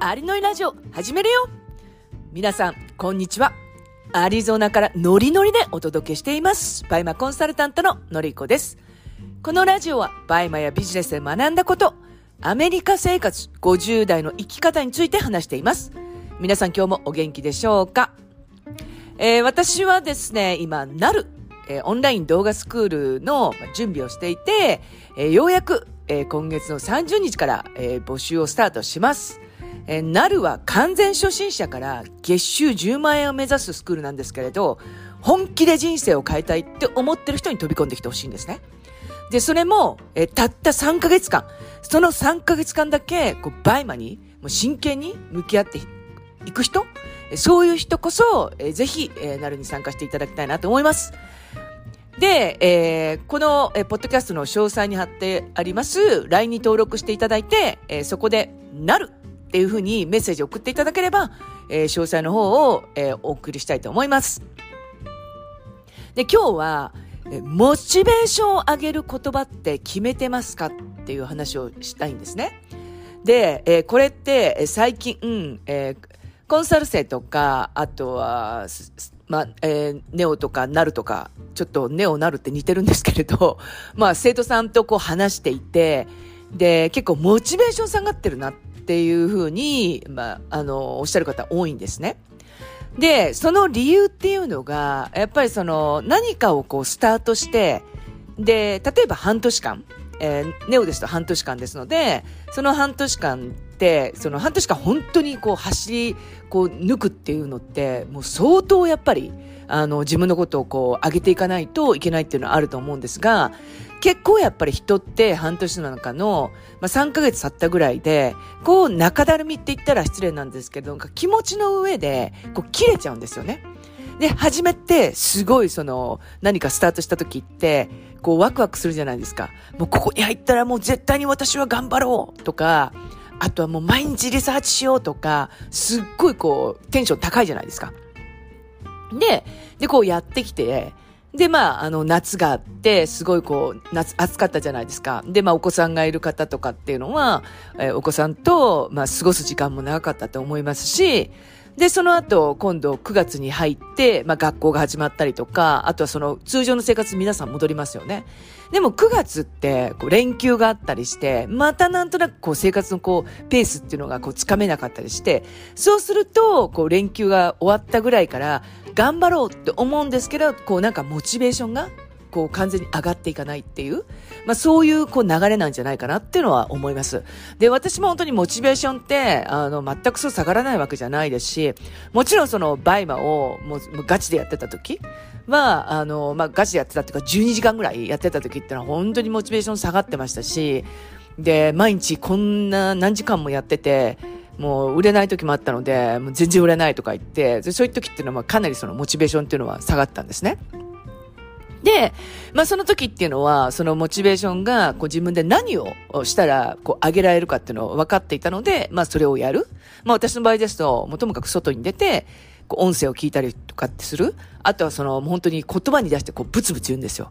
アリノリラジオ始めるよ皆さん、こんにちは。アリゾナからノリノリでお届けしています。バイマコンサルタントののりこです。このラジオはバイマやビジネスで学んだこと、アメリカ生活50代の生き方について話しています。皆さん今日もお元気でしょうか？えー私はですね、今、なる、えーオンライン動画スクールの準備をしていて、えーようやく、え今月の30日から、え募集をスタートします。えーなるは完全初心者から月収10万円を目指すスクールなんですけれど、本気で人生を変えたいって思ってる人に飛び込んできてほしいんですね。で、それも、えーたった3ヶ月間、その3ヶ月間だけ、こう、バイマに、もう真剣に向き合っていく人そういう人こそ、えーぜひ、えーなるに参加していただきたいなと思います。で、えーこの、えーポッドキャストの詳細に貼ってあります、LINE に登録していただいて、えーそこで、なるっていうふうにメッセージを送っていただければ、えー詳細の方を、えーお送りしたいと思います。で、今日は、モチベーションを上げる言葉って決めてますかっていう話をしたいんですね。で、えーこれって、最近、うんえーコンサル生とか、あとは、まあ、えーネオとかナルとか、ちょっとネオナルって似てるんですけれど、まあ、生徒さんとこう話していて、で、結構モチベーション下がってるなっていうふうに、まあ、あの、おっしゃる方多いんですね。で、その理由っていうのが、やっぱりその何かをこうスタートして、で、例えば半年間、えーネオですと半年間ですので、その半年間って、その半年間本当にこう走り、こう抜くっていうのって、もう相当やっぱり、あの、自分のことをこう上げていかないといけないっていうのはあると思うんですが、結構やっぱり人って半年の中の、まあ、3ヶ月経ったぐらいで、こう中だるみって言ったら失礼なんですけど、気持ちの上で、こう切れちゃうんですよね。で、初めて、すごいその、何かスタートした時って、こうワクワクするじゃないですか。もうここに入ったらもう絶対に私は頑張ろうとか、あとはもう毎日リサーチしようとか、すっごいこう、テンション高いじゃないですか。で、で、こうやってきて、で、まあ、あの、夏があって、すごいこう、夏、暑かったじゃないですか。で、まあ、お子さんがいる方とかっていうのは、えーお子さんと、まあ、過ごす時間も長かったと思いますし、で、その後、今度9月に入って、まあ、学校が始まったりとか、あとはその通常の生活皆さん戻りますよね。でも9月って、こう連休があったりして、またなんとなくこう生活のこう、ペースっていうのがこうつかめなかったりして、そうすると、こう連休が終わったぐらいから、頑張ろうって思うんですけど、こうなんかモチベーションが、こう完全に上がっていかないっていう、まあそういうこう流れなんじゃないかなっていうのは思います。で、私も本当にモチベーションって、あの、全くそう下がらないわけじゃないですし、もちろんそのバイマをもうガチでやってた時は、あの、まあガチでやってたっていうか12時間ぐらいやってた時ってのは本当にモチベーション下がってましたし、で、毎日こんな何時間もやってて、もう売れない時もあったので、もう全然売れないとか言って、そういう時っていうのはかなりそのモチベーションっていうのは下がったんですね。で、まあその時っていうのは、そのモチベーションが、こう自分で何をしたら、こう上げられるかっていうのを分かっていたので、まあそれをやる。まあ私の場合ですと、もうともかく外に出て、こう音声を聞いたりとかってする。あとはその、本当に言葉に出してこうブツブツ言うんですよ。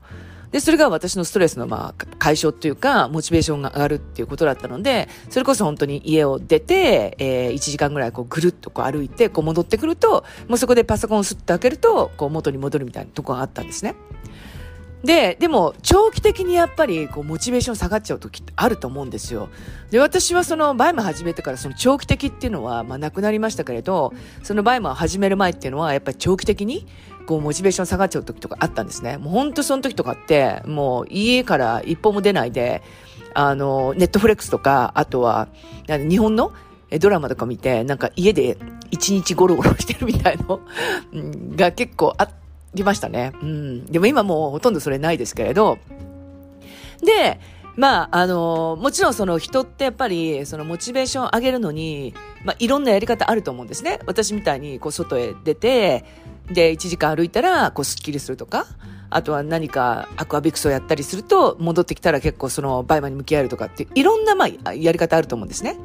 で、それが私のストレスのまあ解消っていうか、モチベーションが上がるっていうことだったので、それこそ本当に家を出て、えー、1時間ぐらいこうぐるっとこう歩いて、こう戻ってくると、もうそこでパソコンをスッと開けると、こう元に戻るみたいなとこがあったんですね。で、でも、長期的にやっぱり、こう、モチベーション下がっちゃう時ってあると思うんですよ。で、私はその、バイマ始めてから、その長期的っていうのは、まあ、なくなりましたけれど、そのバイマを始める前っていうのは、やっぱり長期的に、こう、モチベーション下がっちゃう時とかあったんですね。もう本当その時とかって、もう、家から一歩も出ないで、あの、ネットフレックスとか、あとは、日本の、ドラマとか見て、なんか家で一日ゴロゴロしてるみたいの が結構あったりしましたね。うん。でも今もうほとんどそれないですけれど。で、まあ、あの、もちろんその人ってやっぱり、そのモチベーションを上げるのに、まあ、いろんなやり方あると思うんですね。私みたいに、こう、外へ出て、で、1時間歩いたら、こう、スッキリするとか、あとは何かアクアビクスをやったりすると、戻ってきたら結構そのバイマに向き合えるとかっていう、いろんな、まあ、やり方あると思うんですね。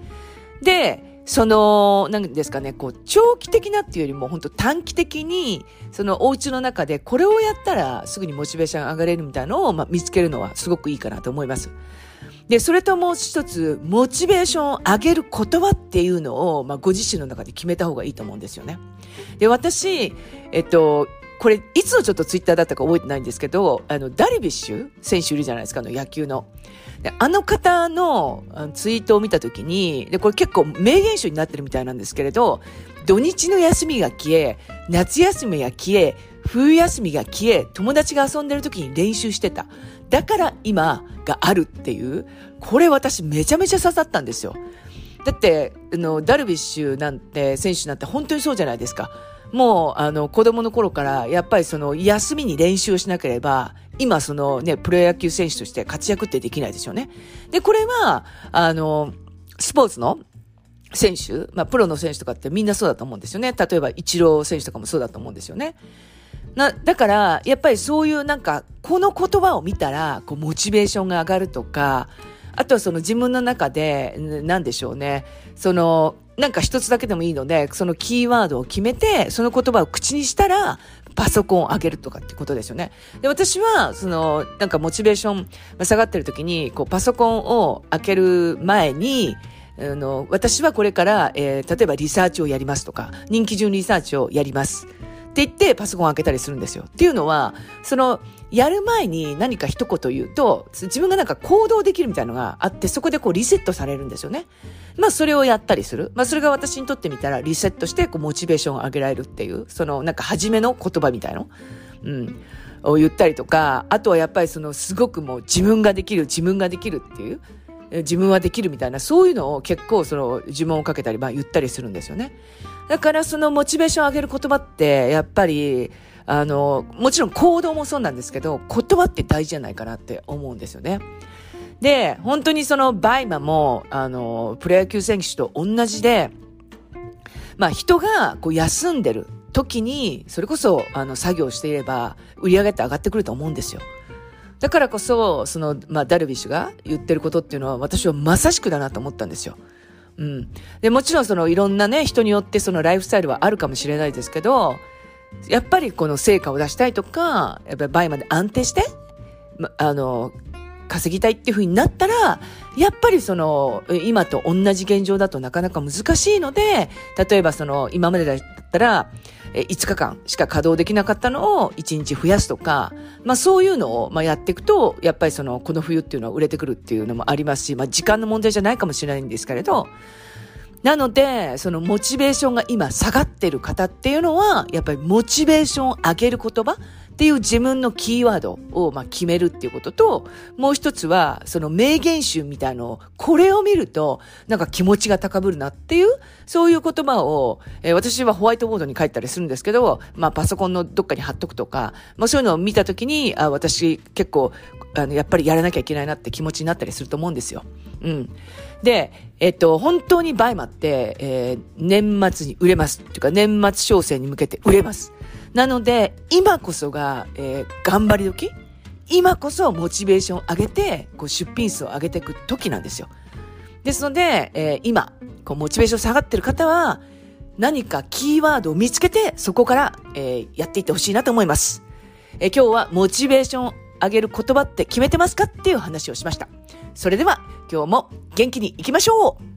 で、その、なんですかね、こう、長期的なっていうよりも、本当短期的に、そのお家の中で、これをやったらすぐにモチベーション上がれるみたいなのを、まあ、見つけるのはすごくいいかなと思います。で、それともう一つ、モチベーションを上げる言葉っていうのを、まあ、ご自身の中で決めた方がいいと思うんですよね。で、私、えっと、これ、いつのちょっとツイッターだったか覚えてないんですけど、あの、ダルビッシュ選手いるじゃないですか、あの野球の。であの方のツイートを見たときに、で、これ結構名言集になってるみたいなんですけれど、土日の休みが消え、夏休みが消え、冬休みが消え、友達が遊んでる時に練習してた。だから今があるっていう、これ私めちゃめちゃ刺さったんですよ。だって、あの、ダルビッシュなんて、選手なんて本当にそうじゃないですか。もう、あの、子供の頃から、やっぱりその、休みに練習をしなければ、今そのね、プロ野球選手として活躍ってできないですよね。で、これは、あの、スポーツの選手、まあ、プロの選手とかってみんなそうだと思うんですよね。例えば、イチロー選手とかもそうだと思うんですよね。な、だから、やっぱりそういうなんか、この言葉を見たら、こう、モチベーションが上がるとか、あとはその自分の中で、なんでしょうね。その、なんか一つだけでもいいので、そのキーワードを決めて、その言葉を口にしたら、パソコンを上げるとかってことですよね。で、私は、その、なんかモチベーション下がってる時に、こう、パソコンを開ける前に、あの、私はこれから、えー、例えばリサーチをやりますとか、人気順リサーチをやります。って言ってパソコン開けたりするんですよ。っていうのは、その、やる前に何か一言言うと、自分がなんか行動できるみたいなのがあって、そこでこうリセットされるんですよね。まあそれをやったりする。まあそれが私にとってみたらリセットしてこうモチベーションを上げられるっていう、そのなんか初めの言葉みたいの。うん。を言ったりとか、あとはやっぱりそのすごくもう自分ができる、自分ができるっていう、自分はできるみたいな、そういうのを結構その呪文をかけたり、まあ言ったりするんですよね。だからそのモチベーションを上げる言葉って、やっぱり、あの、もちろん行動もそうなんですけど、言葉って大事じゃないかなって思うんですよね。で、本当にそのバイマも、あの、プロ野球選手と同じで、まあ人がこう休んでる時に、それこそあの作業していれば、売り上げって上がってくると思うんですよ。だからこそ、その、まあ、ダルビッシュが言ってることっていうのは、私はまさしくだなと思ったんですよ。うん。で、もちろんそのいろんなね、人によってそのライフスタイルはあるかもしれないですけど、やっぱりこの成果を出したいとか、やっぱり倍まで安定して、ま、あの、稼ぎたいっていう風になったら、やっぱりその、今と同じ現状だとなかなか難しいので、例えばその、今までだったら、5日間しか稼働できなかったのを1日増やすとか、まあそういうのをまあやっていくと、やっぱりその、この冬っていうのは売れてくるっていうのもありますし、まあ時間の問題じゃないかもしれないんですけれど、なので、そのモチベーションが今下がってる方っていうのは、やっぱりモチベーションを上げる言葉っていう自分のキーワードをまあ決めるっていうことと、もう一つは、その名言集みたいのを、これを見ると、なんか気持ちが高ぶるなっていう、そういう言葉を、えー、私はホワイトボードに書いたりするんですけど、まあパソコンのどっかに貼っとくとか、まあそういうのを見たときに、あ、私結構、あの、やっぱりやらなきゃいけないなって気持ちになったりすると思うんですよ。うん。で、えっと、本当にバイマって、えー、年末に売れます。っていうか、年末商戦に向けて売れます。なので、今こそが、えー、頑張り時今こそモチベーションを上げて、こう出品数を上げていく時なんですよ。ですので、えー、今、こうモチベーション下がってる方は、何かキーワードを見つけて、そこから、えー、やっていってほしいなと思います。えー、今日はモチベーション上げる言葉って決めてますかっていう話をしました。それでは、今日も元気に行きましょう